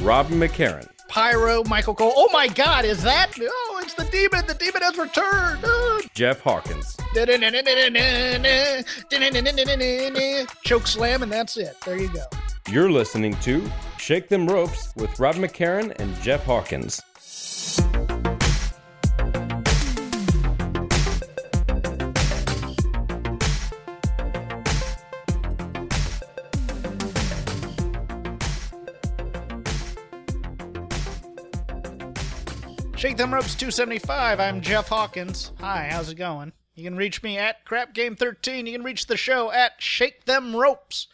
Robin McCarran. Pyro, Michael Cole. Oh my God, is that? Oh, it's the demon. The demon has returned. Oh. Jeff Hawkins. Choke slam, and that's it. There you go. You're listening to Shake Them Ropes with Rob McCarran and Jeff Hawkins. Shake Them Ropes 275. I'm Jeff Hawkins. Hi, how's it going? You can reach me at Crap Game 13. You can reach the show at Shake Them Ropes.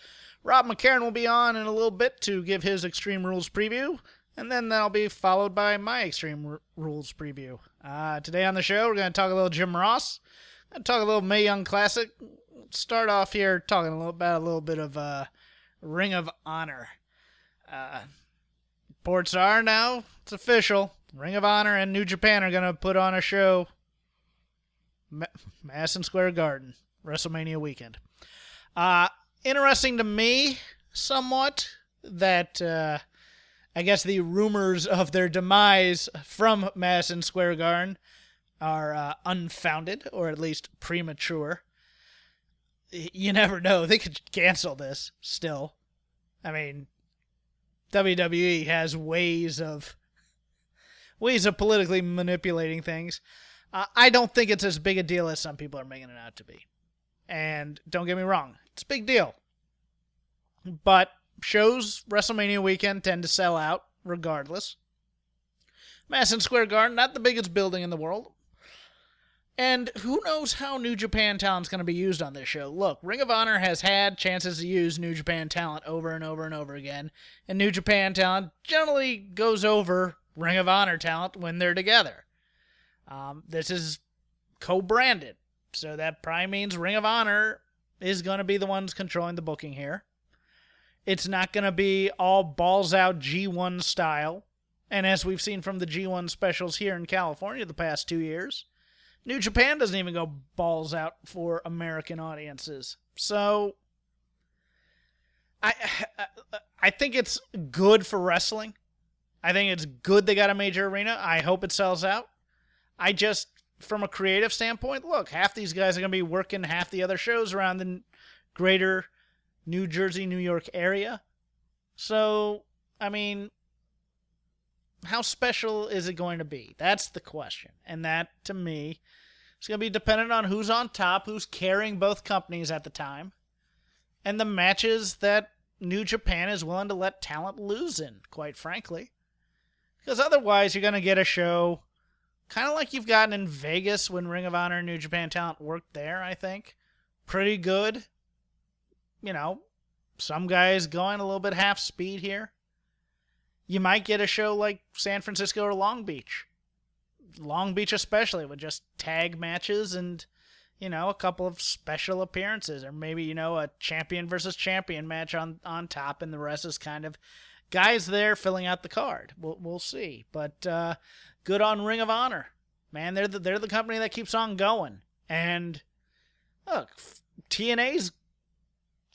Rob McCarran will be on in a little bit to give his Extreme Rules preview, and then that'll be followed by my Extreme R- Rules preview. Uh, today on the show, we're going to talk a little Jim Ross, going to talk a little Mae Young Classic. Start off here talking a little about a little bit of uh, Ring of Honor. Uh, reports are now it's official. Ring of Honor and New Japan are going to put on a show. Ma- Madison Square Garden, WrestleMania weekend. Uh, interesting to me, somewhat, that uh, I guess the rumors of their demise from Madison Square Garden are uh, unfounded, or at least premature. You never know. They could cancel this still. I mean, WWE has ways of ways of politically manipulating things. Uh, I don't think it's as big a deal as some people are making it out to be. And don't get me wrong, it's a big deal. But shows WrestleMania weekend tend to sell out regardless. Madison Square Garden, not the biggest building in the world. And who knows how New Japan talent's going to be used on this show? Look, Ring of Honor has had chances to use New Japan talent over and over and over again, and New Japan talent generally goes over Ring of Honor talent when they're together. Um, this is co branded, so that probably means Ring of Honor is going to be the ones controlling the booking here. It's not going to be all balls out G1 style. And as we've seen from the G1 specials here in California the past two years, New Japan doesn't even go balls out for American audiences. So I I think it's good for wrestling. I think it's good they got a major arena. I hope it sells out. I just from a creative standpoint, look, half these guys are going to be working half the other shows around the greater New Jersey, New York area. So, I mean, how special is it going to be? That's the question. And that, to me, is going to be dependent on who's on top, who's carrying both companies at the time, and the matches that New Japan is willing to let talent lose in, quite frankly. Because otherwise, you're going to get a show kind of like you've gotten in Vegas when Ring of Honor and New Japan talent worked there, I think. Pretty good. You know, some guys going a little bit half speed here. You might get a show like San Francisco or Long Beach. Long Beach, especially, with just tag matches and, you know, a couple of special appearances, or maybe, you know, a champion versus champion match on, on top, and the rest is kind of guys there filling out the card. We'll, we'll see. But uh, good on Ring of Honor. Man, they're the, they're the company that keeps on going. And look, TNA's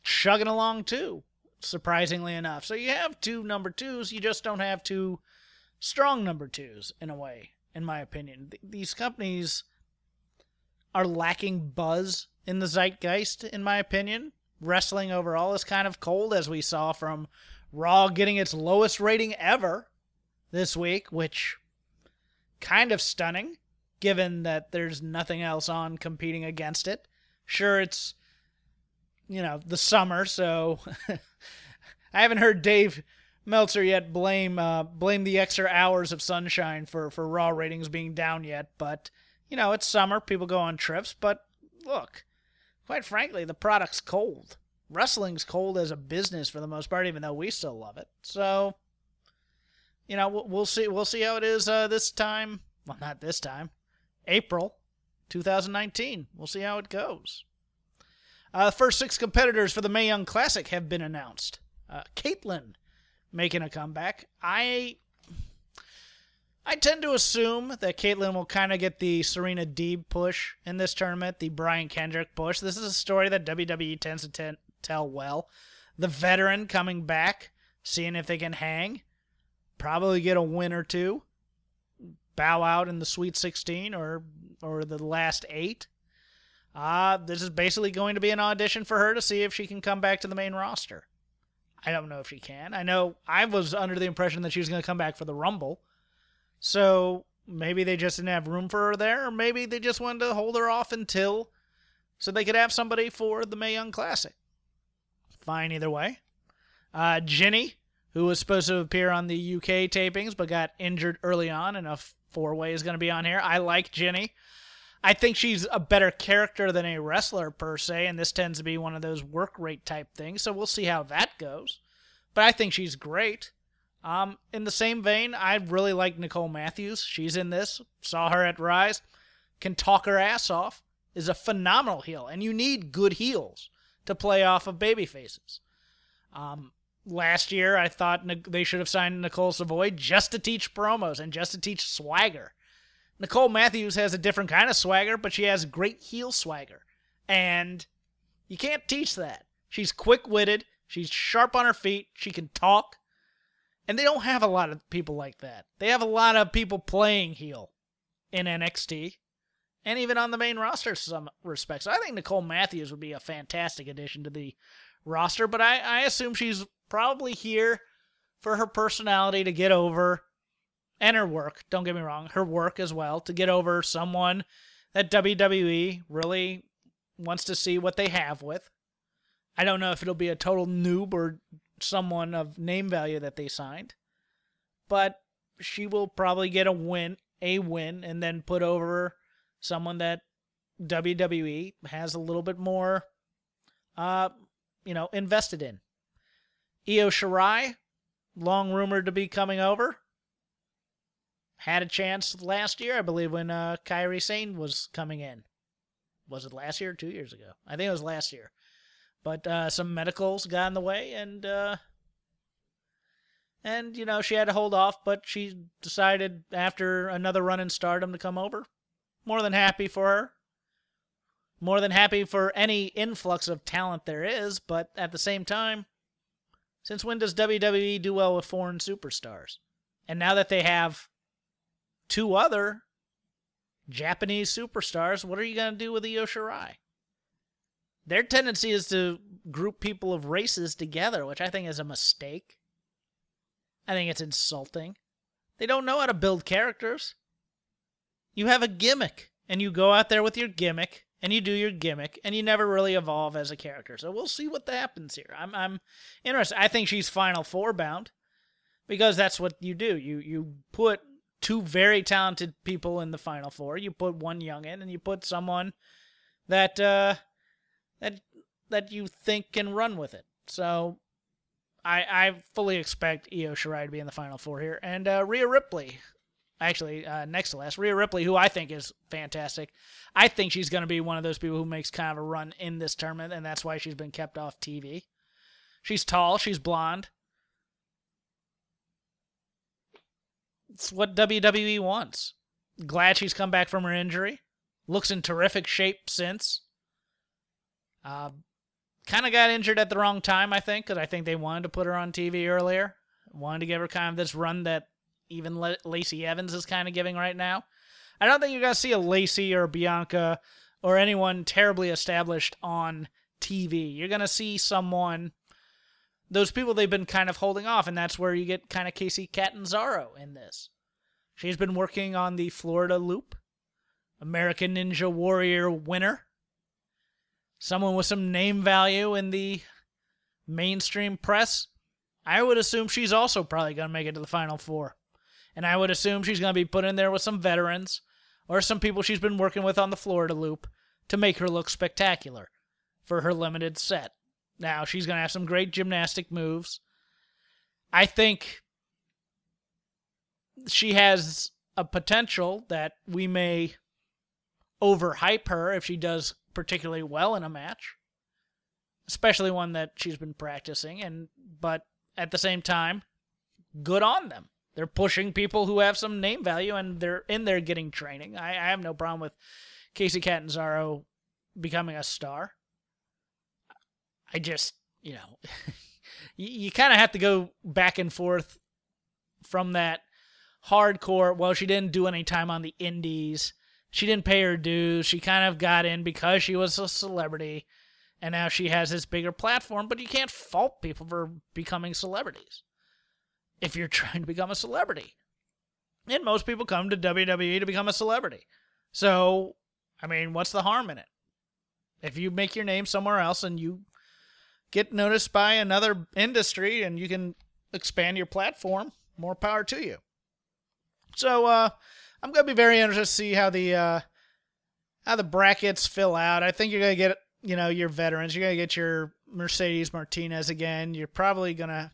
chugging along too, surprisingly enough. So you have two number twos, you just don't have two strong number twos in a way, in my opinion. Th- these companies are lacking buzz in the zeitgeist, in my opinion. Wrestling overall is kind of cold, as we saw from Raw getting its lowest rating ever this week, which kind of stunning given that there's nothing else on competing against it. Sure, it's you know the summer, so I haven't heard Dave Meltzer yet blame uh, blame the extra hours of sunshine for for Raw ratings being down yet. But you know it's summer, people go on trips. But look, quite frankly, the product's cold. Wrestling's cold as a business for the most part, even though we still love it. So you know, we'll, we'll see. We'll see how it is uh, this time. Well, not this time. April 2019. We'll see how it goes. Uh, the first six competitors for the Mae Young Classic have been announced. Uh, Kaitlyn making a comeback. I I tend to assume that Kaitlyn will kind of get the Serena Deeb push in this tournament, the Brian Kendrick push. This is a story that WWE tends to t- tell well. The veteran coming back, seeing if they can hang, probably get a win or two, bow out in the Sweet 16 or or the last eight. Uh, this is basically going to be an audition for her to see if she can come back to the main roster. I don't know if she can. I know I was under the impression that she was going to come back for the Rumble. So maybe they just didn't have room for her there, or maybe they just wanted to hold her off until so they could have somebody for the Mae Young Classic. Fine either way. Uh, Jinny, who was supposed to appear on the UK tapings but got injured early on, and a four way is going to be on here. I like Jinny. I think she's a better character than a wrestler per se, and this tends to be one of those work rate type things. So we'll see how that goes. But I think she's great. Um, in the same vein, I really like Nicole Matthews. She's in this. Saw her at Rise. Can talk her ass off. Is a phenomenal heel, and you need good heels to play off of baby faces. Um, last year, I thought they should have signed Nicole Savoy just to teach promos and just to teach swagger. Nicole Matthews has a different kind of swagger, but she has great heel swagger. And you can't teach that. She's quick witted, she's sharp on her feet, she can talk. And they don't have a lot of people like that. They have a lot of people playing heel in NXT and even on the main roster some respects. I think Nicole Matthews would be a fantastic addition to the roster, but I, I assume she's probably here for her personality to get over and her work, don't get me wrong, her work as well, to get over someone that WWE really wants to see what they have with. I don't know if it'll be a total noob or someone of name value that they signed, but she will probably get a win, a win, and then put over someone that WWE has a little bit more, uh, you know, invested in. Io Shirai, long rumored to be coming over had a chance last year, I believe, when uh, Kairi Sane was coming in. Was it last year or two years ago? I think it was last year. But uh, some medicals got in the way, and uh, and you know she had to hold off, but she decided after another run in Stardom to come over. More than happy for her. More than happy for any influx of talent there is, but at the same time, since when does WWE do well with foreign superstars? And now that they have two other Japanese superstars, what are you going to do with Io Shirai? Their tendency is to group people of races together, which I think is a mistake. I think it's insulting. They don't know how to build characters. You have a gimmick, and you go out there with your gimmick, and you do your gimmick, and you never really evolve as a character. So we'll see what happens here. I'm I'm interested. I think she's Final Four bound because that's what you do. You you put two very talented people in the final four. You put one young in, and you put someone that uh, that that you think can run with it. So I I fully expect Io Shirai to be in the final four here, and uh, Rhea Ripley. Actually, uh, next to last, Rhea Ripley, who I think is fantastic. I think she's going to be one of those people who makes kind of a run in this tournament, and that's why she's been kept off TV. She's tall, she's blonde, It's what WWE wants. Glad she's come back from her injury. Looks in terrific shape since. Uh, kind of got injured at the wrong time, I think, because I think they wanted to put her on TV earlier. Wanted to give her kind of this run that even Lacey Evans is kind of giving right now. I don't think you're going to see a Lacey or a Bianca or anyone terribly established on TV. You're going to see someone those people they've been kind of holding off, and that's where you get kind of Kacy Catanzaro in this. She's been working on the Florida Loop, American Ninja Warrior winner, someone with some name value in the mainstream press. I would assume she's also probably going to make it to the Final Four. And I would assume she's going to be put in there with some veterans or some people she's been working with on the Florida Loop to make her look spectacular for her limited set. Now, she's going to have some great gymnastic moves. I think she has a potential that we may overhype her if she does particularly well in a match, especially one that she's been practicing. And but at the same time, good on them. They're pushing people who have some name value and they're in there getting training. I, I have no problem with Kacy Catanzaro becoming a star. I just, you know, you, you kind of have to go back and forth from that hardcore. Well, she didn't do any time on the indies. She didn't pay her dues. She kind of got in because she was a celebrity, and now she has this bigger platform. But you can't fault people for becoming celebrities if you're trying to become a celebrity. And most people come to WWE to become a celebrity. So, I mean, what's the harm in it? If you make your name somewhere else and you get noticed by another industry and you can expand your platform, more power to you. So uh, I'm gonna be very interested to see how the uh, how the brackets fill out. I think you're gonna get you know your veterans. You're gonna get your Mercedes Martinez again. You're probably gonna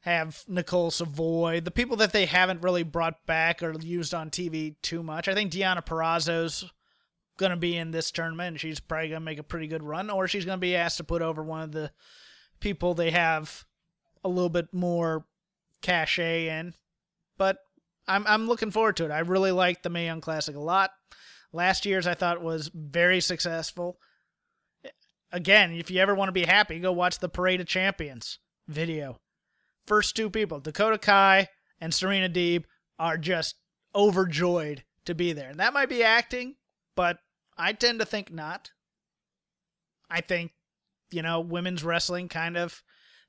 have Nicole Savoy. The people that they haven't really brought back or used on TV too much. I think Deonna Purrazzo's going to be in this tournament and she's probably going to make a pretty good run or she's going to be asked to put over one of the people they have a little bit more cachet in. But I'm I'm looking forward to it. I really like the Mae Young Classic a lot. Last year's I thought was very successful. Again, if you ever want to be happy, go watch the Parade of Champions video. First two people, Dakota Kai and Serena Deeb, are just overjoyed to be there. And that might be acting, but I tend to think not. I think, you know, women's wrestling kind of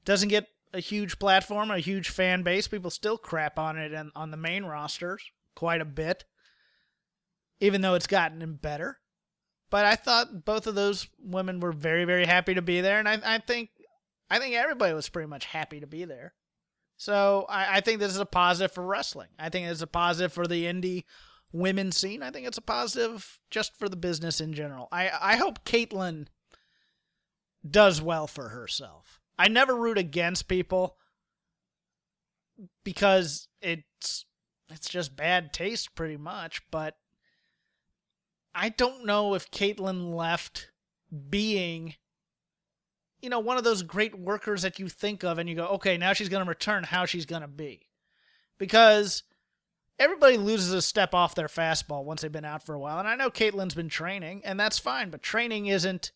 doesn't get a huge platform, a huge fan base. People still crap on it and on the main rosters quite a bit, even though it's gotten better. But I thought both of those women were very, very happy to be there, and I, I think, I think everybody was pretty much happy to be there. So I, I think this is a positive for wrestling. I think it's a positive for the indie women scene. I think it's a positive just for the business in general. I I hope Kaitlyn does well for herself. I never root against people because it's it's just bad taste pretty much, but I don't know if Kaitlyn left being you know one of those great workers that you think of and you go, "Okay, now she's going to return how she's going to be." Because everybody loses a step off their fastball once they've been out for a while. And I know Kaitlyn's been training, and that's fine, but training isn't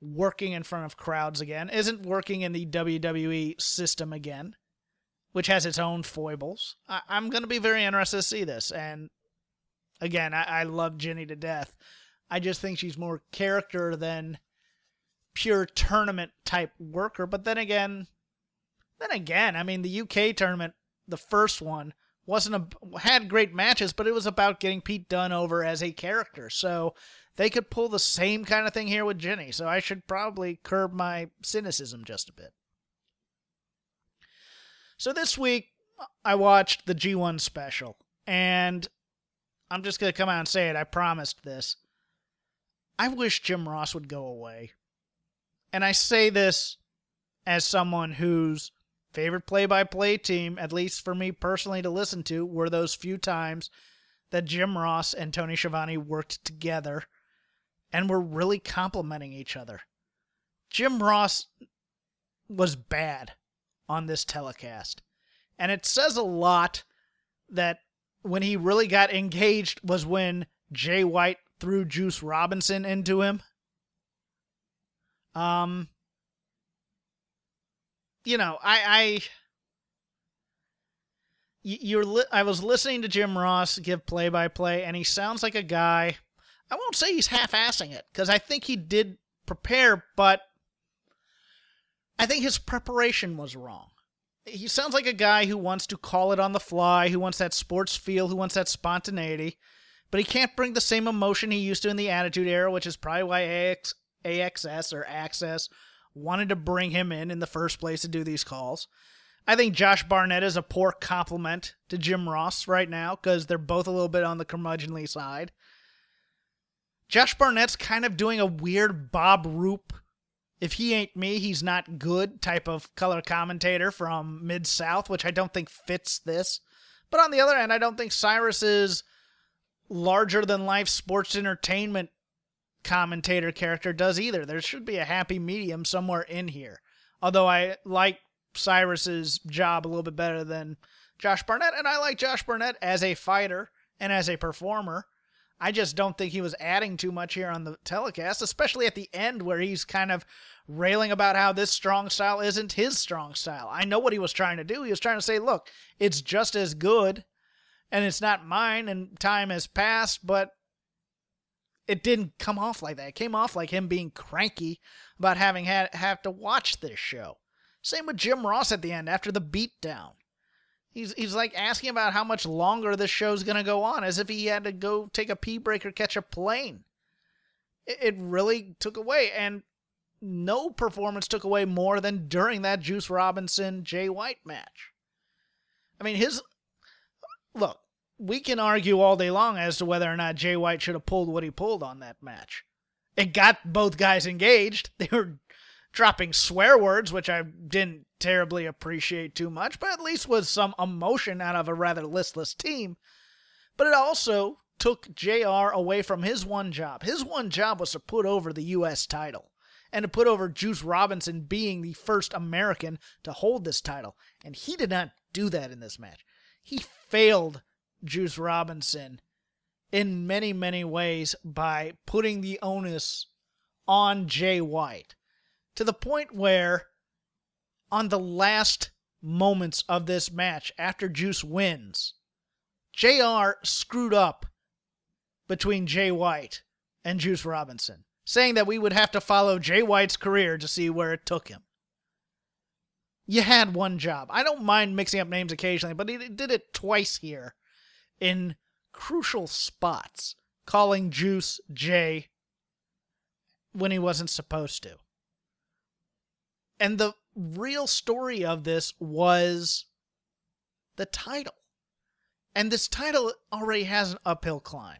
working in front of crowds again, isn't working in the WWE system again, which has its own foibles. I- am going to be very interested to see this. And again, I-, I love Jinny to death. I just think she's more character than pure tournament type worker. But then again, then again, I mean, the UK tournament, the first one, wasn't a had great matches, but it was about getting Pete Dunne over as a character. So they could pull the same kind of thing here with Jinny. So I should probably curb my cynicism just a bit. So this week I watched the G1 special, and I'm just gonna come out and say it. I promised this. I wish Jim Ross would go away. And I say this as someone whose favorite play by play team, at least for me personally to listen to, were those few times that Jim Ross and Tony Schiavone worked together and were really complimenting each other. Jim Ross was bad on this telecast. And it says a lot that when he really got engaged was when Jay White threw Juice Robinson into him. Um, you know, I, I you're li- I was listening to Jim Ross give play by play, and he sounds like a guy. I won't say he's half-assing it because I think he did prepare, but I think his preparation was wrong. He sounds like a guy who wants to call it on the fly, who wants that sports feel, who wants that spontaneity, but he can't bring the same emotion he used to in the Attitude Era, which is probably why AX, AXS or Access wanted to bring him in in the first place to do these calls. I think Josh Barnett is a poor compliment to Jim Ross right now because they're both a little bit on the curmudgeonly side. Josh Barnett's kind of doing a weird Bob Roop, if he ain't me, he's not good type of color commentator from Mid South, which I don't think fits this. But on the other hand, I don't think Cyrus's larger than life sports entertainment commentator character does either. There should be a happy medium somewhere in here. Although I like Cyrus's job a little bit better than Josh Barnett, and I like Josh Barnett as a fighter and as a performer. I just don't think he was adding too much here on the telecast, especially at the end where he's kind of railing about how this strong style isn't his strong style. I know what he was trying to do. He was trying to say, look, it's just as good and it's not mine and time has passed, but it didn't come off like that. It came off like him being cranky about having had have to watch this show. Same with Jim Ross at the end after the beatdown. He's he's like asking about how much longer this show's gonna go on, as if he had to go take a pee break or catch a plane. It, it really took away, and no performance took away more than during that Juice Robinson Jay White match. I mean, his look. We can argue all day long as to whether or not Jay White should have pulled what he pulled on that match. It got both guys engaged. They were dropping swear words, which I didn't terribly appreciate too much, but at least was some emotion out of a rather listless team. But it also took JR away from his one job. His one job was to put over the U.S. title and to put over Juice Robinson being the first American to hold this title. And he did not do that in this match. He failed Juice Robinson in many, many ways by putting the onus on Jay White to the point where on the last moments of this match after Juice wins, JR screwed up between Jay White and Juice Robinson, saying that we would have to follow Jay White's career to see where it took him. You had one job. I don't mind mixing up names occasionally, but he did it twice here in crucial spots, calling Juice Jay when he wasn't supposed to. And the real story of this was the title. And this title already has an uphill climb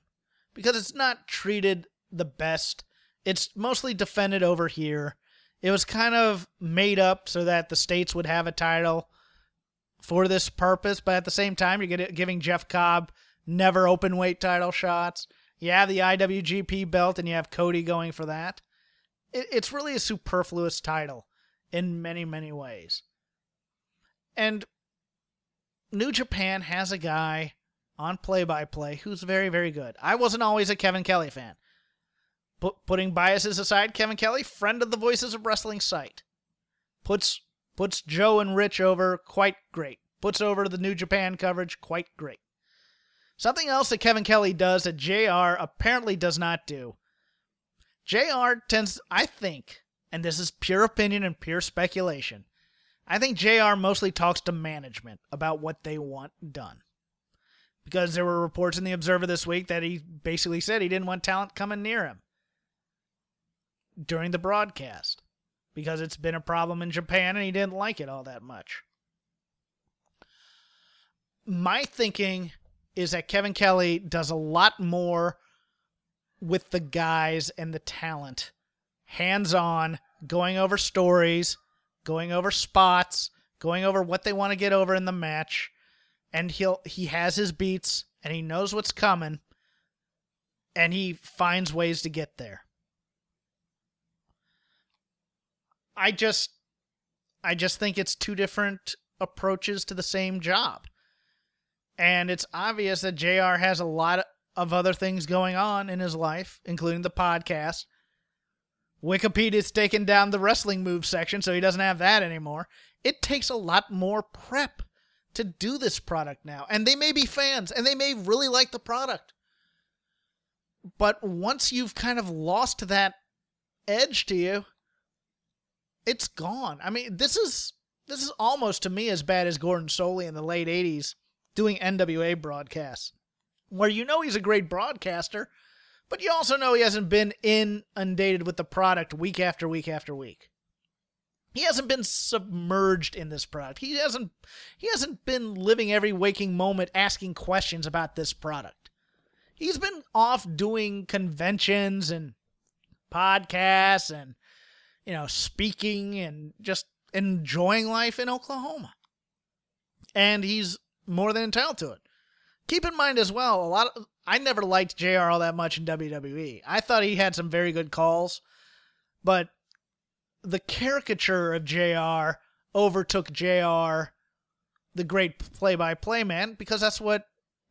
because it's not treated the best. It's mostly defended over here. It was kind of made up so that the states would have a title for this purpose, but at the same time, you're giving Jeff Cobb never open weight title shots. You have the IWGP belt, and you have Cody going for that. It's really a superfluous title in many, many ways. And New Japan has a guy on play by play who's very, very good. I wasn't always a Kevin Kelly fan. Putting biases aside, Kevin Kelly, friend of the Voices of Wrestling site, puts puts Joe and Rich over quite great. Puts over the New Japan coverage quite great. Something else that Kevin Kelly does that JR apparently does not do. JR tends, I think, and this is pure opinion and pure speculation. I think JR mostly talks to management about what they want done. Because there were reports in the Observer this week that he basically said he didn't want talent coming near him during the broadcast because it's been a problem in Japan and he didn't like it all that much. My thinking is that Kevin Kelly does a lot more with the guys and the talent hands on, going over stories, going over spots, going over what they want to get over in the match. And he'll he has his beats and he knows what's coming and he finds ways to get there. I just I just think it's two different approaches to the same job. And it's obvious that JR has a lot of other things going on in his life, including the podcast, Wikipedia's taken down the wrestling move section, so he doesn't have that anymore. It takes a lot more prep to do this product now. And they may be fans and they may really like the product. But once you've kind of lost that edge to you, it's gone. I mean, this is this is almost to me as bad as Gordon Solie in the late 80s doing NWA broadcasts, where you know he's a great broadcaster, but you also know he hasn't been inundated with the product week after week after week. He hasn't been submerged in this product. He hasn't he hasn't been living every waking moment asking questions about this product. He's been off doing conventions and podcasts and you know, speaking and just enjoying life in Oklahoma. And he's more than entitled to it. Keep in mind as well, a lot of I never liked JR all that much in WWE. I thought he had some very good calls, but the caricature of JR overtook JR, the great play by play man, because that's what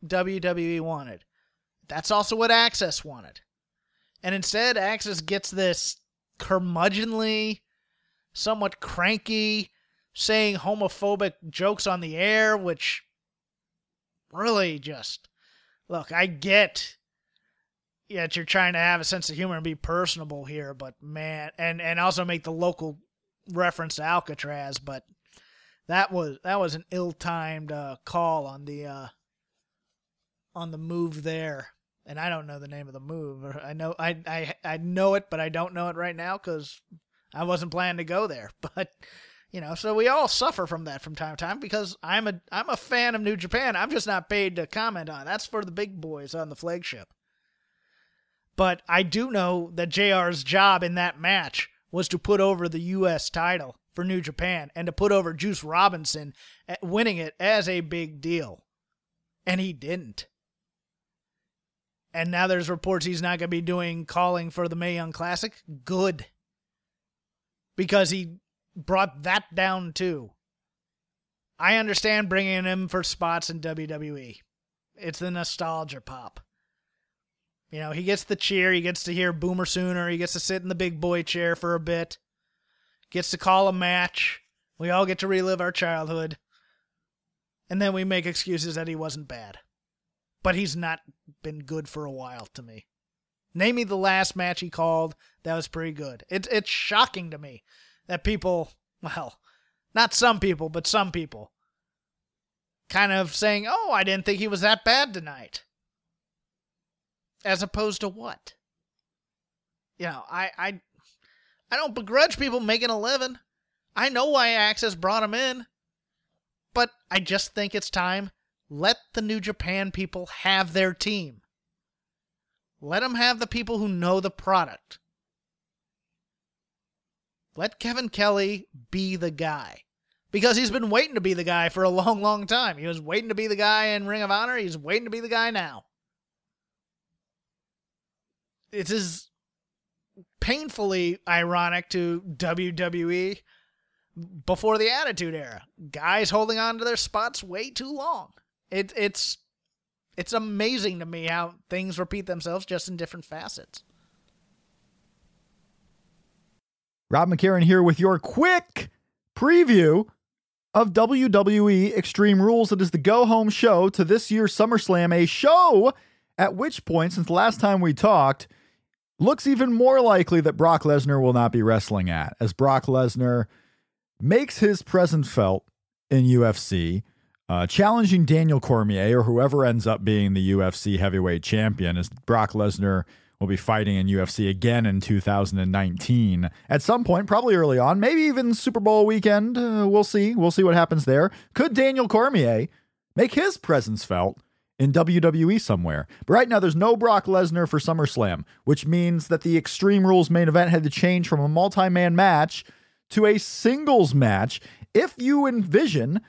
WWE wanted. That's also what Access wanted. And instead, Access gets this curmudgeonly, somewhat cranky, saying homophobic jokes on the air, which really just look, I get that you're trying to have a sense of humor and be personable here, but man, and and also make the local reference to Alcatraz, but that was that was an ill-timed uh, call on the uh, on the move there, and I don't know the name of the move. I know I I I know it, but I don't know it right now because I wasn't planning to go there. But you know, so we all suffer from that from time to time because I'm a I'm a fan of New Japan. I'm just not paid to comment on. It. That's for the big boys on the flagship. But I do know that JR's job in that match was to put over the US title for New Japan and to put over Juice Robinson eh, winning it as a big deal. And he didn't. And now there's reports he's not going to be doing calling for the Mae Young Classic. Good. Because he brought that down too. I understand bringing him for spots in WWE. It's the nostalgia pop. You know, he gets the cheer, he gets to hear Boomer Sooner, he gets to sit in the big boy chair for a bit, gets to call a match. We all get to relive our childhood. And then we make excuses that he wasn't bad. But he's not been good for a while to me. Name me the last match he called that was pretty good. It's it's shocking to me that people, well, not some people, but some people, kind of saying, oh, I didn't think he was that bad tonight. As opposed to what? You know, I, I, I don't begrudge people making a living. I know why Access brought him in. But I just think it's time. Let the New Japan people have their team. Let them have the people who know the product. Let Kevin Kelly be the guy. Because he's been waiting to be the guy for a long, long time. He was waiting to be the guy in Ring of Honor. He's waiting to be the guy now. It is painfully ironic to WWE before the Attitude Era. Guys holding on to their spots way too long. It, it's it's amazing to me how things repeat themselves just in different facets. Rob McCarran here with your quick preview of WWE Extreme Rules. It is the go home show to this year's SummerSlam, a show at which point, since last time we talked, looks even more likely that Brock Lesnar will not be wrestling at, as Brock Lesnar makes his presence felt in UFC, uh, challenging Daniel Cormier or whoever ends up being the UFC heavyweight champion, as Brock Lesnar will be fighting in UFC again in 2019 at some point, probably early on, maybe even Super Bowl weekend. Uh, we'll see. We'll see what happens there. Could Daniel Cormier make his presence felt? in WWE somewhere. But right now, there's no Brock Lesnar for SummerSlam, which means that the Extreme Rules main event had to change from a multi man match to a singles match. If you envision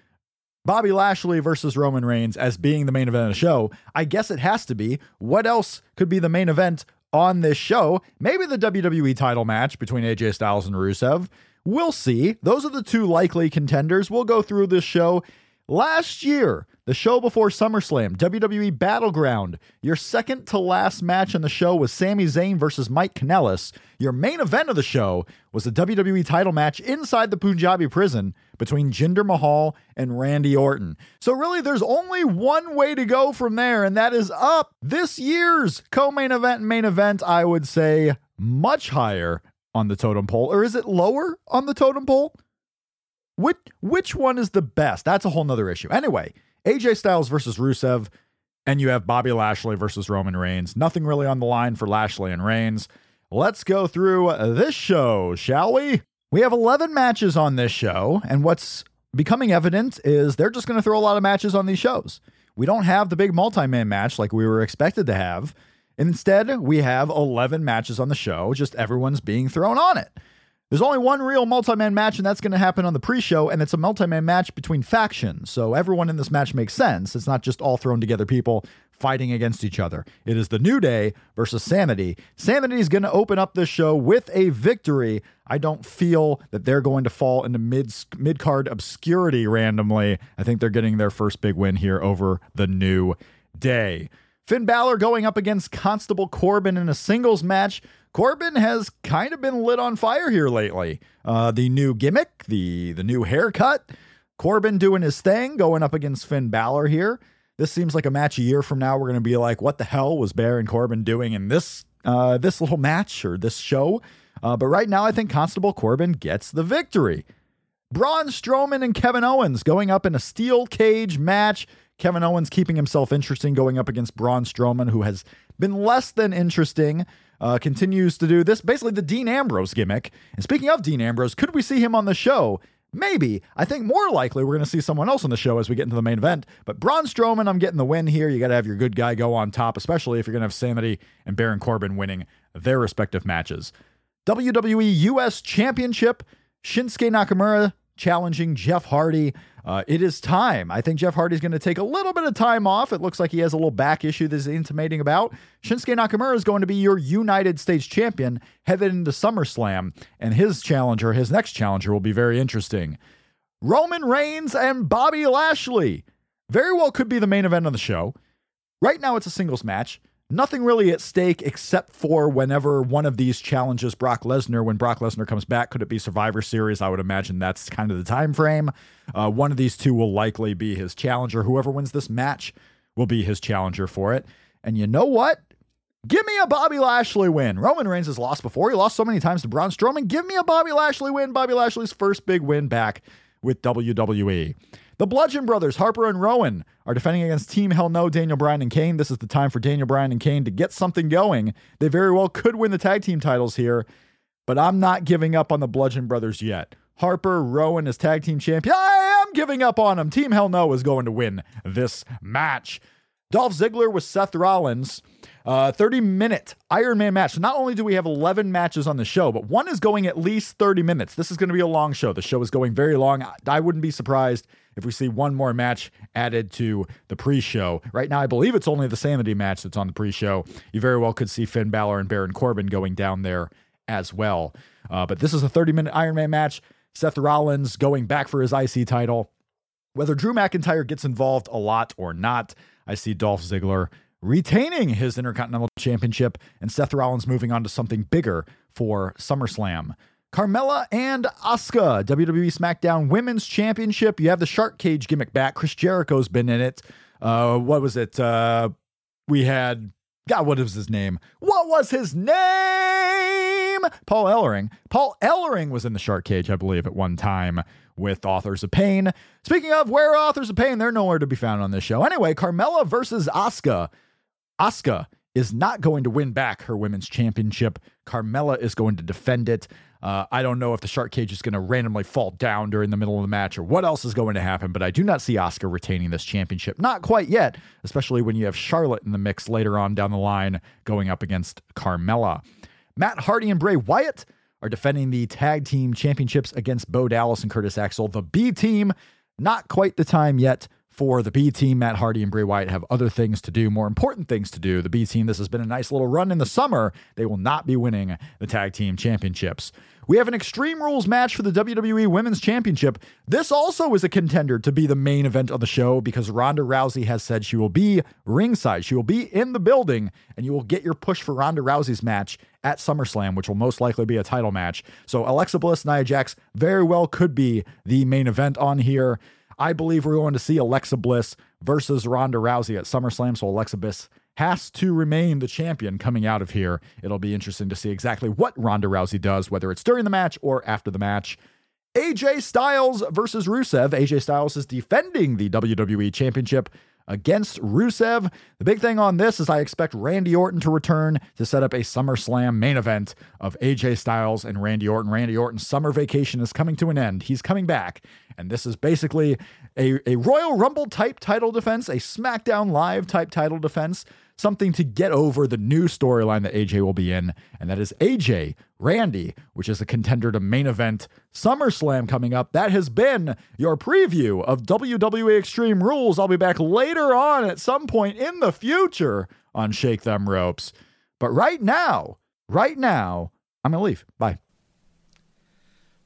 Bobby Lashley versus Roman Reigns as being the main event of the show, I guess it has to be. What else could be the main event on this show. Maybe the WWE title match between AJ Styles and Rusev. We'll see. Those are the two likely contenders. We'll go through this show. Last year, the show before SummerSlam, WWE Battleground. Your second to last match in the show was Sami Zayn versus Mike Kanellis. Your main event of the show was the WWE title match inside the Punjabi prison between Jinder Mahal and Randy Orton. So, really, there's only one way to go from there, and that is up. This year's co main event and main event, I would say, much higher on the totem pole. Or is it lower on the totem pole? Which, which one is the best? That's a whole nother issue. Anyway, AJ Styles versus Rusev, and you have Bobby Lashley versus Roman Reigns. Nothing really on the line for Lashley and Reigns. Let's go through this show, shall we? We have 11 matches on this show, and what's becoming evident is they're just going to throw a lot of matches on these shows. We don't have the big multi man match like we were expected to have. Instead, we have 11 matches on the show, just everyone's being thrown on it. There's only one real multi man match, and that's going to happen on the pre show, and it's a multi man match between factions. So everyone in this match makes sense. It's not just all thrown together people fighting against each other. It is the New Day versus Sanity. Sanity is going to open up this show with a victory. I don't feel that they're going to fall into mid mid card obscurity randomly. I think they're getting their first big win here over the New Day. Finn Balor going up against Constable Corbin in a singles match. Corbin has kind of been lit on fire here lately. Uh, the new gimmick, the the new haircut, Corbin doing his thing, going up against Finn Balor here. This seems like a match a year from now. We're going to be like, what the hell was Baron Corbin doing in this uh, this little match or this show? Uh, but right now, I think Constable Corbin gets the victory. Braun Strowman and Kevin Owens going up in a steel cage match. Kevin Owens keeping himself interesting, going up against Braun Strowman, who has been less than interesting uh, continues to do this, basically the Dean Ambrose gimmick. And speaking of Dean Ambrose, could we see him on the show? Maybe. I think more likely we're going to see someone else on the show as we get into the main event. But Braun Strowman, I'm getting the win here. You got to have your good guy go on top, especially if you're going to have Sanity and Baron Corbin winning their respective matches. WWE US Championship, Shinsuke Nakamura challenging Jeff Hardy. Uh, it is time. I think Jeff Hardy's going to take a little bit of time off. It looks like he has a little back issue that he's intimating about. Shinsuke Nakamura is going to be your United States champion headed into SummerSlam, and his challenger, his next challenger, will be very interesting. Roman Reigns and Bobby Lashley very well could be the main event of the show. Right now, it's a singles match. Nothing really at stake except for whenever one of these challenges Brock Lesnar. When Brock Lesnar comes back, could it be Survivor Series? I would imagine that's kind of the time frame. Uh, one of these two will likely be his challenger. Whoever wins this match will be his challenger for it. And you know what? Give me a Bobby Lashley win. Roman Reigns has lost before. He lost so many times to Braun Strowman. Give me a Bobby Lashley win. Bobby Lashley's first big win back with WWE. The Bludgeon Brothers, Harper and Rowan, are defending against Team Hell No, Daniel Bryan and Kane. This is the time for Daniel Bryan and Kane to get something going. They very well could win the tag team titles here, but I'm not giving up on the Bludgeon Brothers yet. Harper, Rowan as tag team champion. I am giving up on them. Team Hell No is going to win this match. Dolph Ziggler with Seth Rollins. Uh, 30 minute Iron Man match. So not only do we have 11 matches on the show, but one is going at least 30 minutes. This is going to be a long show. The show is going very long. I wouldn't be surprised if we see one more match added to the pre show. Right now, I believe it's only the Sanity match that's on the pre show. You very well could see Finn Balor and Baron Corbin going down there as well. Uh, but this is a 30 minute Iron Man match. Seth Rollins going back for his IC title. Whether Drew McIntyre gets involved a lot or not, I see Dolph Ziggler retaining his Intercontinental Championship and Seth Rollins moving on to something bigger for SummerSlam. Carmella and Asuka, WWE SmackDown Women's Championship. You have the Shark Cage gimmick back. Chris Jericho's been in it. Uh, what was it? Uh, we had God. What was his name? What was his name? Paul Ellering. Paul Ellering was in the Shark Cage, I believe, at one time with Authors of Pain. Speaking of where Authors of Pain, they're nowhere to be found on this show. Anyway, Carmella versus Asuka. Asuka is not going to win back her women's championship. Carmella is going to defend it. Uh, I don't know if the shark cage is going to randomly fall down during the middle of the match or what else is going to happen, but I do not see Asuka retaining this championship. Not quite yet, especially when you have Charlotte in the mix later on down the line going up against Carmella. Matt Hardy and Bray Wyatt are defending the tag team championships against Bo Dallas and Curtis Axel. The B team, not quite the time yet for the B team. Matt Hardy and Bray Wyatt have other things to do, more important things to do. The B team, this has been a nice little run in the summer. They will not be winning the tag team championships. We have an Extreme Rules match for the WWE Women's Championship. This also is a contender to be the main event of the show because Ronda Rousey has said she will be ringside. She will be in the building, and you will get your push for Ronda Rousey's match at SummerSlam, which will most likely be a title match. So Alexa Bliss, Nia Jax very well could be the main event on here. I believe we're going to see Alexa Bliss versus Ronda Rousey at SummerSlam. So Alexa Bliss has to remain the champion coming out of here. It'll be interesting to see exactly what Ronda Rousey does, whether it's during the match or after the match. AJ Styles versus Rusev. AJ Styles is defending the WWE Championship against Rusev. The big thing on this is I expect Randy Orton to return to set up a SummerSlam main event of AJ Styles and Randy Orton. Randy Orton's summer vacation is coming to an end. He's coming back. And this is basically a, a Royal Rumble type title defense, a SmackDown Live type title defense, something to get over the new storyline that AJ will be in, and that is AJ Randy, which is a contender to main event SummerSlam coming up. That has been your preview of WWE Extreme Rules. I'll be back later on at some point in the future on Shake Them Ropes. But right now, right now, I'm going to leave. Bye.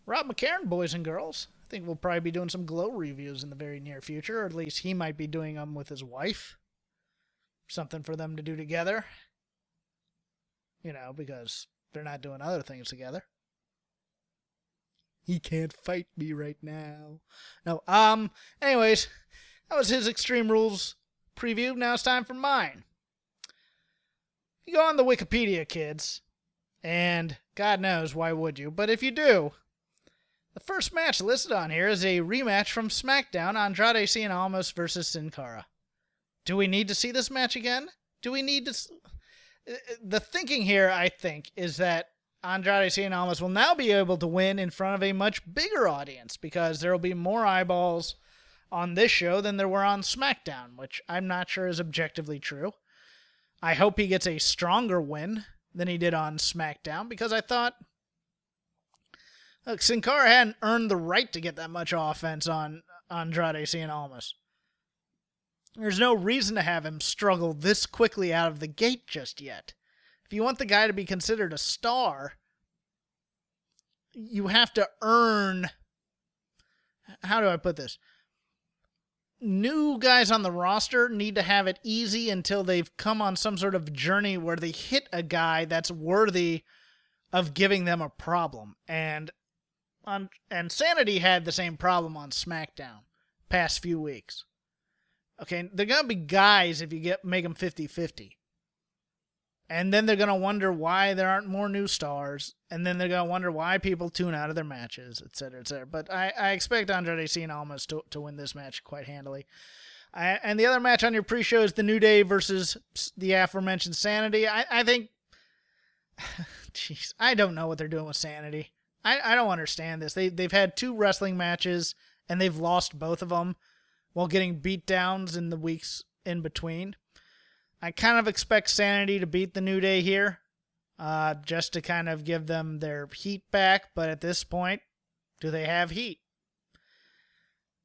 Rob McCarran, boys and girls. I think we'll probably be doing some glow reviews in the very near future, or at least he might be doing them with his wife. Something for them to do together. You know, because they're not doing other things together. He can't fight me right now. No, um, anyways, that was his Extreme Rules preview. Now it's time for mine. You go on the Wikipedia, kids, and God knows why would you, but if you do, the first match listed on here is a rematch from SmackDown Andrade Cien Almas versus Sin Cara. Do we need to see this match again? Do we need to. Uh, uh, the thinking here, I think, is that Andrade Cien Almas will now be able to win in front of a much bigger audience because there will be more eyeballs on this show than there were on SmackDown, which I'm not sure is objectively true. I hope he gets a stronger win than he did on SmackDown because I thought Look, Sin Cara hadn't earned the right to get that much offense on Andrade Cien Almas. There's no reason to have him struggle this quickly out of the gate just yet. If you want the guy to be considered a star, you have to earn. How do I put this? New guys on the roster need to have it easy until they've come on some sort of journey where they hit a guy that's worthy of giving them a problem. And on and Sanity had the same problem on SmackDown past few weeks. Okay, they're gonna be guys if you get make them 50-50. And then they're gonna wonder why there aren't more new stars, and then they're gonna wonder why people tune out of their matches, et cetera, et cetera. But I, I expect Andrade Cien Almas to, to win this match quite handily. I, and the other match on your pre-show is the New Day versus the aforementioned Sanity. I, I think, jeez, I don't know what they're doing with Sanity. I, I don't understand this. They they've had two wrestling matches and they've lost both of them while getting beat downs in the weeks in between. I kind of expect Sanity to beat the New Day here, uh, just to kind of give them their heat back. But at this point, do they have heat?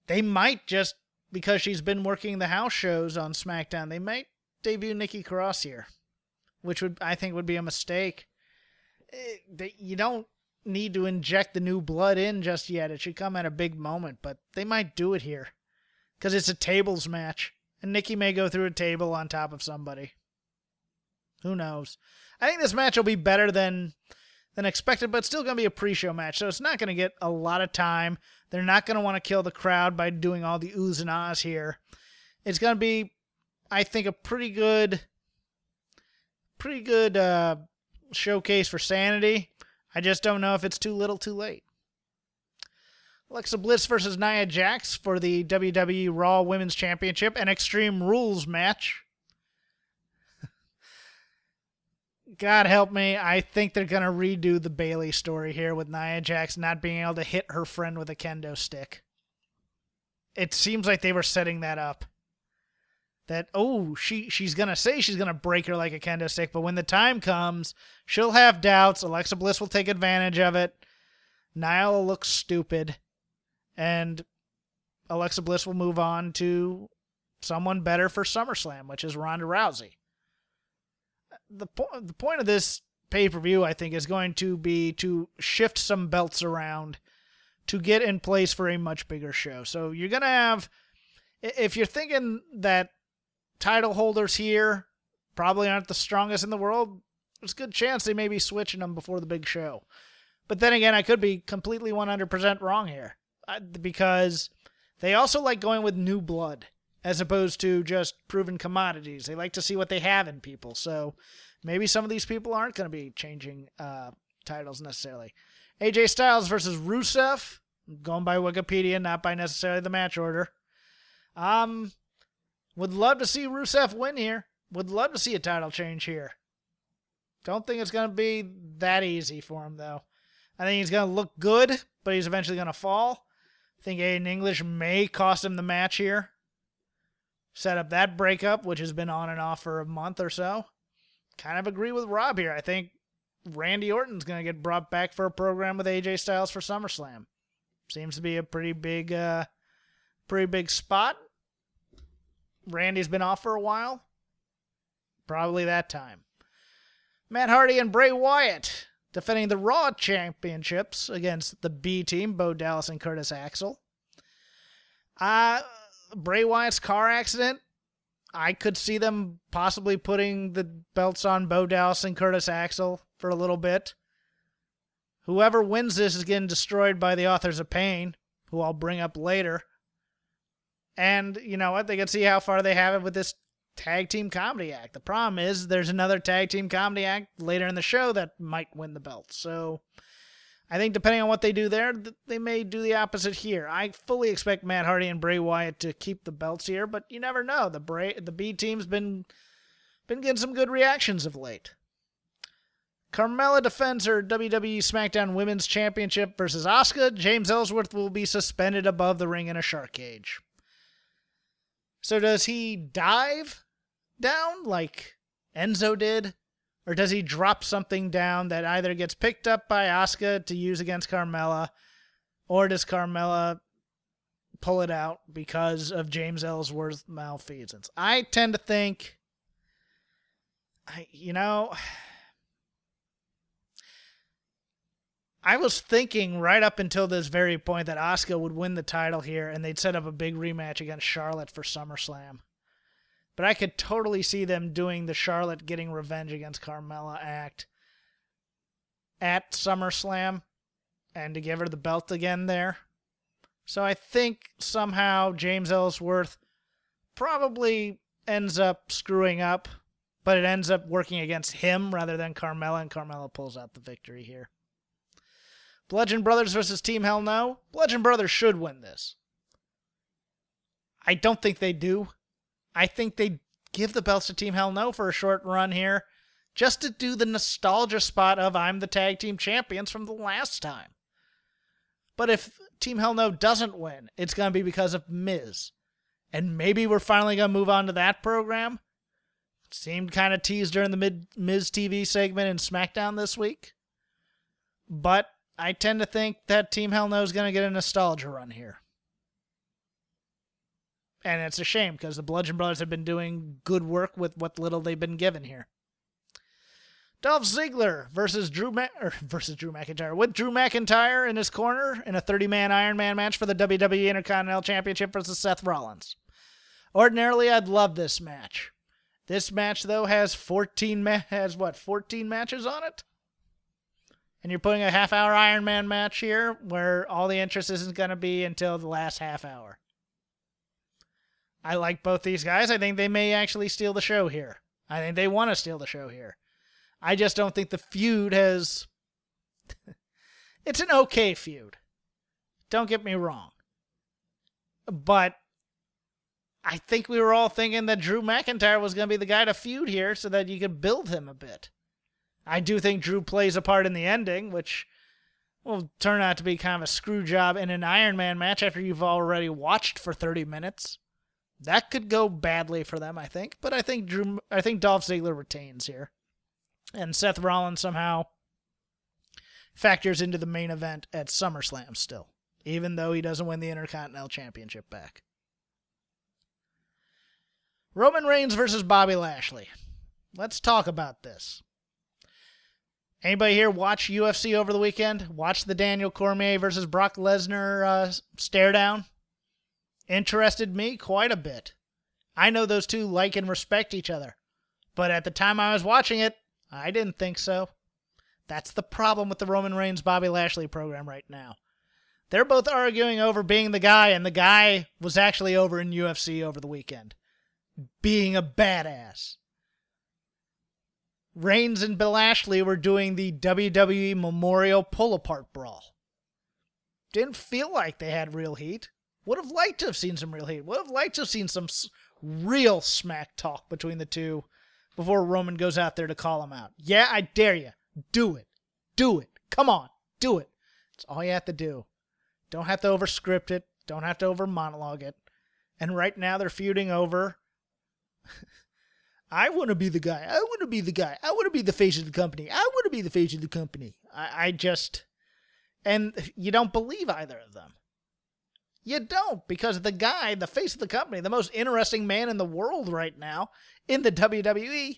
They might just because she's been working the house shows on SmackDown. They might debut Nikki Cross here, which would I think would be a mistake. It, eh, you don't need to inject the new blood in just yet. It should come at a big moment, but they might do it here because it's a tables match, and Nikki may go through a table on top of somebody. Who knows? I think this match will be better than than expected, but still going to be a pre-show match, so it's not going to get a lot of time. They're not going to want to kill the crowd by doing all the oohs and ahs here. It's going to be, I think, a pretty good, pretty good uh, showcase for Sanity I just don't know if it's too little too late. Alexa Bliss versus Nia Jax for the WWE Raw Women's Championship and Extreme Rules match. God help me, I think they're going to redo the Bayley story here with Nia Jax not being able to hit her friend with a kendo stick. It seems like they were setting that up that oh she she's gonna say she's gonna break her like a kendo stick, but when the time comes, she'll have doubts. Alexa Bliss will take advantage of it. Nia will look stupid, and Alexa Bliss will move on to someone better for SummerSlam, which is Ronda Rousey. The po- the point of this pay per view, I think, is going to be to shift some belts around to get in place for a much bigger show. So you're gonna have if you're thinking that title holders here probably aren't the strongest in the world, there's a good chance they may be switching them before the big show. But then again, I could be completely 100% wrong here because they also like going with new blood as opposed to just proven commodities. They like to see what they have in people. So maybe some of these people aren't going to be changing uh, titles necessarily. AJ Styles versus Rusev, going by Wikipedia, not by necessarily the match order. Um, would love to see Rusev win here. Would love to see a title change here. Don't think it's going to be that easy for him, though. I think he's going to look good, but he's eventually going to fall. Think Aiden English may cost him the match here. Set up that breakup, which has been on and off for a month or so. Kind of agree with Rob here. I think Randy Orton's going to get brought back for a program with AJ Styles for SummerSlam. Seems to be a pretty big, uh, pretty big spot. Randy's been off for a while. Probably that time. Matt Hardy and Bray Wyatt defending the Raw championships against the B team, Bo Dallas and Curtis Axel. Uh, Bray Wyatt's car accident. I could see them possibly putting the belts on Bo Dallas and Curtis Axel for a little bit. Whoever wins this is getting destroyed by the authors of pain, who I'll bring up later. And you know what? They can see how far they have it with this tag team comedy act. The problem is there's another tag team comedy act later in the show that might win the belt. So I think depending on what they do there, they may do the opposite here. I fully expect Matt Hardy and Bray Wyatt to keep the belts here, but you never know. The Bray the B team's been been getting some good reactions of late. Carmella defends her WWE SmackDown Women's Championship versus Asuka. James Ellsworth will be suspended above the ring in a shark cage. So does he dive down like Enzo did? Or does he drop something down that either gets picked up by Asuka to use against Carmella, or does Carmella pull it out because of James Ellsworth's malfeasance? I tend to think, I you know, I was thinking right up until this very point that Asuka would win the title here and they'd set up a big rematch against Charlotte for SummerSlam. But I could totally see them doing the Charlotte getting revenge against Carmella act at SummerSlam and to give her the belt again there. So I think somehow James Ellsworth probably ends up screwing up, but it ends up working against him rather than Carmella, and Carmella pulls out the victory here. Bludgeon Brothers versus Team Hell No. Bludgeon Brothers should win this. I don't think they do. I think they give the belts to Team Hell No for a short run here just to do the nostalgia spot of I'm the tag team champions from the last time. But if Team Hell No doesn't win, it's going to be because of Miz. And maybe we're finally going to move on to that program. seemed kind of teased during the Miz TV segment in SmackDown this week. But I tend to think that Team Hell No is going to get a nostalgia run here. And it's a shame because the Bludgeon Brothers have been doing good work with what little they've been given here. Dolph Ziggler versus Drew Ma- versus Drew McIntyre with Drew McIntyre in his corner in a 30-man Iron Man match for the WWE Intercontinental Championship versus Seth Rollins. Ordinarily, I'd love this match. This match though has 14 ma- has what 14 matches on it and you're putting a half hour Iron Man match here where all the interest isn't going to be until the last half hour. I like both these guys. I think they may actually steal the show here. I think they want to steal the show here. I just don't think the feud has. it's an okay feud. Don't get me wrong. But I think we were all thinking that Drew McIntyre was going to be the guy to feud here so that you could build him a bit. I do think Drew plays a part in the ending, which will turn out to be kind of a screw job in an Iron Man match after you've already watched for 30 minutes. That could go badly for them, I think. But I think Drew, I think Dolph Ziggler retains here, and Seth Rollins somehow factors into the main event at SummerSlam still, even though he doesn't win the Intercontinental Championship back. Roman Reigns versus Bobby Lashley. Let's talk about this. Anybody here watch UFC over the weekend? Watch the Daniel Cormier versus Brock Lesnar uh, stare down? Interested me quite a bit. I know those two like and respect each other, but at the time I was watching it, I didn't think so. That's the problem with the Roman Reigns Bobby Lashley program right now. They're both arguing over being the guy, and the guy was actually over in UFC over the weekend, being a badass. Reigns and Bill Ashley were doing the WWE Memorial Pull Apart Brawl. Didn't feel like they had real heat. Would have liked to have seen some real heat. Would have liked to have seen some real smack talk between the two before Roman goes out there to call him out. Yeah, I dare you. Do it. Do it. Come on. Do it. It's all you have to do. Don't have to overscript it. Don't have to over monologue it. And right now they're feuding over. I want to be the guy. I want to be the guy. I want to be the face of the company. I want to be the face of the company. I, I just. And you don't believe either of them. You don't, because the guy, the face of the company, the most interesting man in the world right now in the WWE,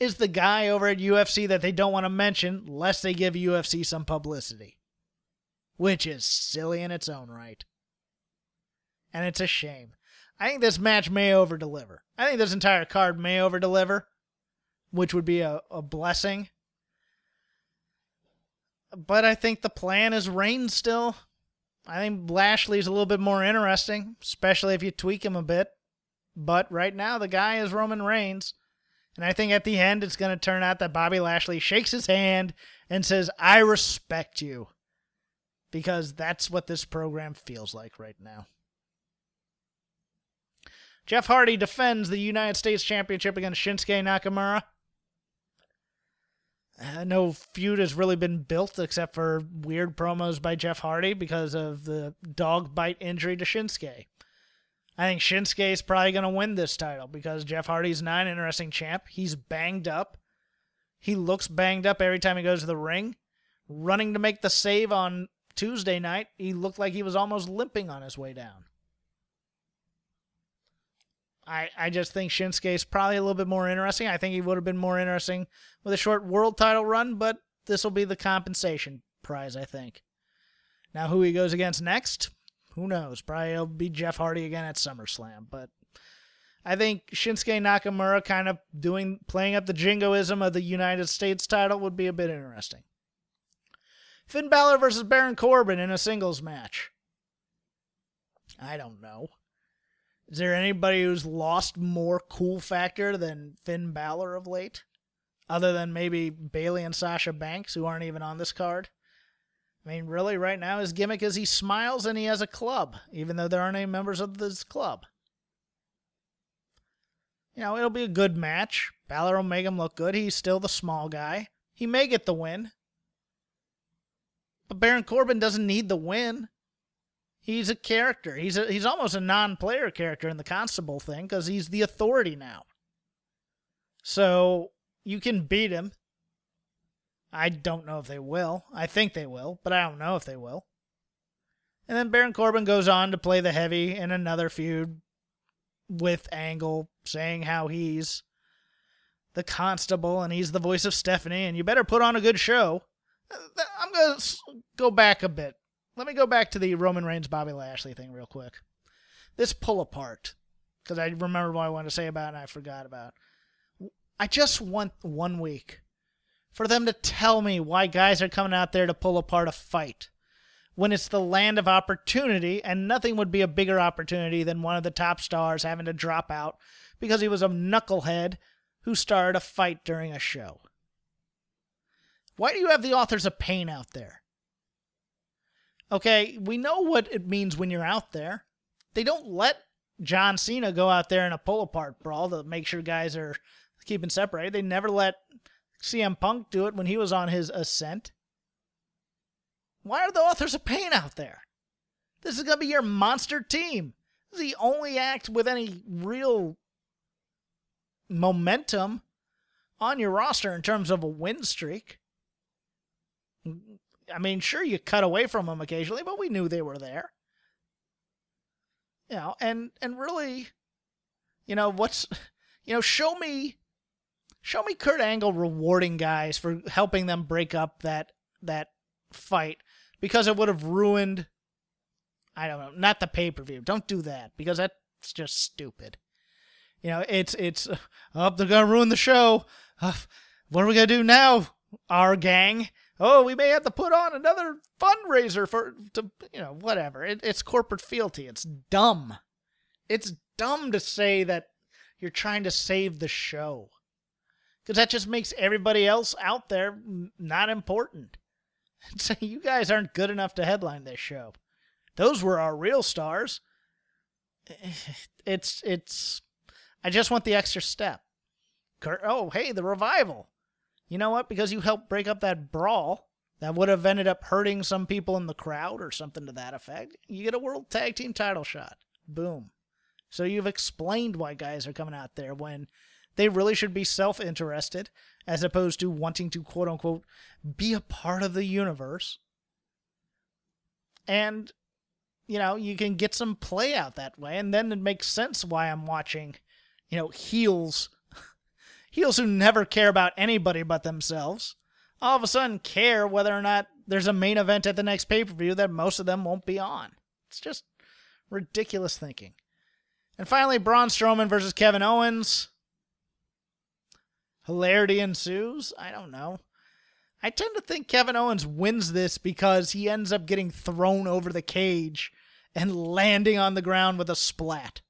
is the guy over at UFC that they don't want to mention lest they give UFC some publicity. Which is silly in its own right. And it's a shame. I think this match may over deliver. I think this entire card may over deliver, which would be a, a blessing. But I think the plan is Reigns still. I think Lashley's a little bit more interesting, especially if you tweak him a bit. But right now, the guy is Roman Reigns. And I think at the end, it's going to turn out that Bobby Lashley shakes his hand and says, I respect you. Because that's what this program feels like right now. Jeff Hardy defends the United States Championship against Shinsuke Nakamura. Uh, no feud has really been built except for weird promos by Jeff Hardy because of the dog bite injury to Shinsuke. I think Shinsuke is probably going to win this title because Jeff Hardy's not an interesting champ. He's banged up. He looks banged up every time he goes to the ring. Running to make the save on Tuesday night, he looked like he was almost limping on his way down. I, I just think Shinsuke is probably a little bit more interesting. I think he would have been more interesting with a short world title run, but this will be the compensation prize, I think. Now, who he goes against next, who knows? Probably it'll be Jeff Hardy again at SummerSlam. But I think Shinsuke Nakamura kind of doing playing up the jingoism of the United States title would be a bit interesting. Finn Balor versus Baron Corbin in a singles match. I don't know. Is there anybody who's lost more cool factor than Finn Balor of late? Other than maybe Bayley and Sasha Banks, who aren't even on this card? I mean, really, right now, his gimmick is he smiles and he has a club, even though there aren't any members of this club. You know, it'll be a good match. Balor will make him look good. He's still the small guy. He may get the win. But Baron Corbin doesn't need the win. He's a character. He's a, he's almost a non-player character in the Constable thing because he's the authority now. So you can beat him. I don't know if they will. I think they will, but I don't know if they will. And then Baron Corbin goes on to play the heavy in another feud with Angle, saying how he's the constable and he's the voice of Stephanie, and you better put on a good show. Uh, I'm going to go back a bit. Let me go back to the Roman Reigns Bobby Lashley thing real quick. This pull apart, because I remember what I wanted to say about it and I forgot about. I just want one week for them to tell me why guys are coming out there to pull apart a fight when it's the land of opportunity and nothing would be a bigger opportunity than one of the top stars having to drop out because he was a knucklehead who started a fight during a show. Why do you have the authors of pain out there? Okay, we know what it means when you're out there. They don't let John Cena go out there in a pull apart brawl to make sure guys are keeping separated. They never let CM Punk do it when he was on his ascent. Why are the authors of pain out there? This is going to be your monster team. This is the only act with any real momentum on your roster in terms of a win streak. I mean, sure, you cut away from them occasionally, but we knew they were there. You know, and and really, you know, what's you know, show me show me Kurt Angle rewarding guys for helping them break up that that fight because it would have ruined I don't know, not the pay-per-view. Don't do that because that's just stupid. You know, it's it's oh, they're to ruin the show. Uh, what are we to do now, our gang? Oh, we may have to put on another fundraiser for to you know, whatever. It, it's corporate fealty. It's dumb. It's dumb to say that you're trying to save the show because that just makes everybody else out there not important. So you guys aren't good enough to headline this show. Those were our real stars. It's it's. I just want the extra step. Oh, hey, the revival. You know what? Because you helped break up that brawl, that would have ended up hurting some people in the crowd or something to that effect, you get a world tag team title shot. Boom. So you've explained why guys are coming out there when they really should be self interested as opposed to wanting to quote unquote be a part of the universe. And, you know, you can get some play out that way. And then it makes sense why I'm watching, you know, heels, heels who never care about anybody but themselves, all of a sudden care whether or not there's a main event at the next pay per view that most of them won't be on. It's just ridiculous thinking. And finally, Braun Strowman versus Kevin Owens. Hilarity ensues. I don't know. I tend to think Kevin Owens wins this because he ends up getting thrown over the cage and landing on the ground with a splat.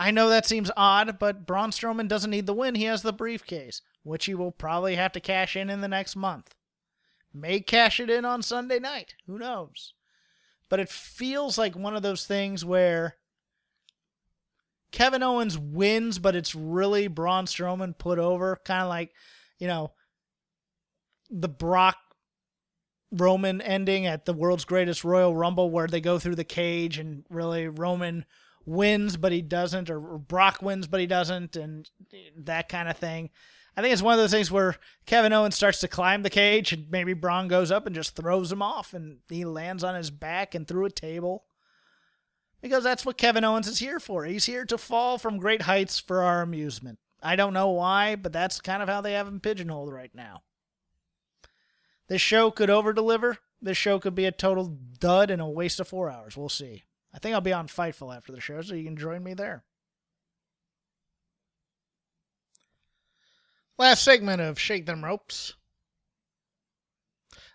I know that seems odd, but Braun Strowman doesn't need the win. He has the briefcase, which he will probably have to cash in in the next month. May cash it in on Sunday night. Who knows? But it feels like one of those things where Kevin Owens wins, but it's really Braun Strowman put over, kind of like, you know, the Brock Roman ending at the world's greatest Royal Rumble, where they go through the cage and really Roman wins, but he doesn't, or Brock wins, but he doesn't, and that kind of thing. I think it's one of those things where Kevin Owens starts to climb the cage, and maybe Braun goes up and just throws him off, and he lands on his back and through a table because that's what Kevin Owens is here for. He's here to fall from great heights for our amusement. I don't know why, but that's kind of how they have him pigeonholed right now. This show could over deliver. This show could be a total dud and a waste of four hours. We'll see. I think I'll be on Fightful after the show, so you can join me there. Last segment of Shake Them Ropes.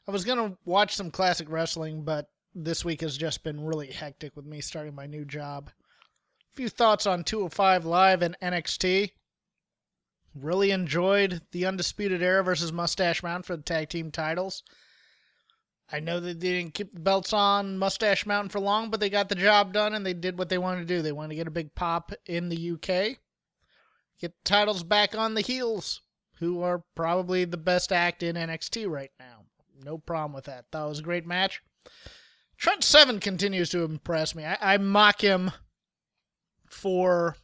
I was going to watch some classic wrestling, but this week has just been really hectic with me starting my new job. A few thoughts on 205 Live and NXT. Really enjoyed the Undisputed Era versus Mustache Mountain for the tag team titles. I know that they didn't keep the belts on Mustache Mountain for long, but they got the job done and they did what they wanted to do. They wanted to get a big pop in the UK, get the titles back on the heels, who are probably the best act in NXT right now. No problem with that. That was a great match. Trent Seven continues to impress me. I, I mock him for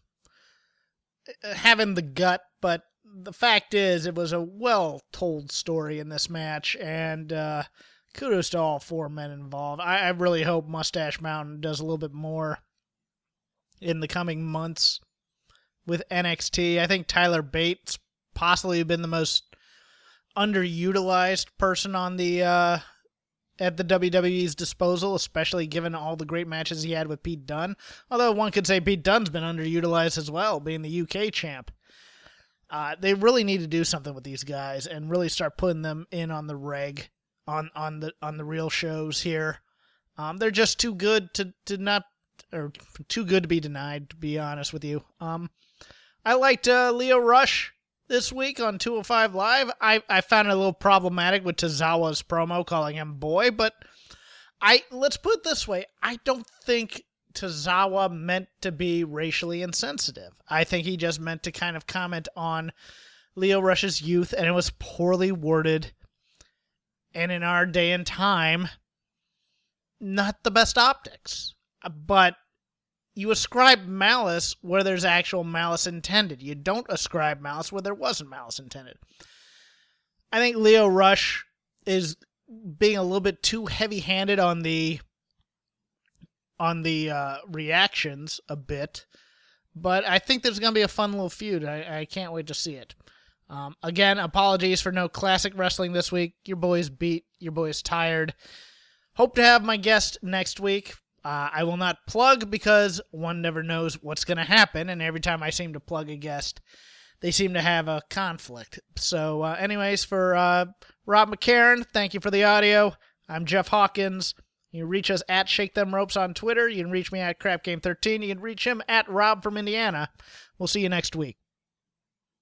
uh, having the gut, but the fact is, it was a well told story in this match, and uh, kudos to all four men involved. I, I, really hope Mustache Mountain does a little bit more in the coming months with NXT. I think Tyler Bates possibly been the most underutilized person on the uh, at the WWE's disposal, especially given all the great matches he had with Pete Dunne. Although one could say Pete Dunne's been underutilized as well, being the UK champ. Uh, they really need to do something with these guys and really start putting them in on the reg, on on the on the real shows here. Um, they're just too good to to not, or too good to be denied. To be honest with you, um, I liked uh, Lio Rush this week on 205 Live. I, I found it a little problematic with Tozawa's promo calling him boy, but I let's put it this way. I don't think Tozawa meant to be racially insensitive. I think he just meant to kind of comment on Lio Rush's youth, and it was poorly worded. And in our day and time, not the best optics. But you ascribe malice where there's actual malice intended. You don't ascribe malice where there wasn't malice intended. I think Lio Rush is being a little bit too heavy-handed on the on the uh, reactions a bit, but I think there's going to be a fun little feud. I, I can't wait to see it. Um, again, apologies for no classic wrestling this week. Your boy's beat. Your boy's tired. Hope to have my guest next week. Uh, I will not plug because one never knows what's going to happen, and every time I seem to plug a guest, they seem to have a conflict. So, uh, anyways, for uh, Rob McCarran, thank you for the audio. I'm Jeff Hawkins. You can reach us at Shake Them Ropes on Twitter. You can reach me at Crap Game 13. You can reach him at Rob from Indiana. We'll see you next week.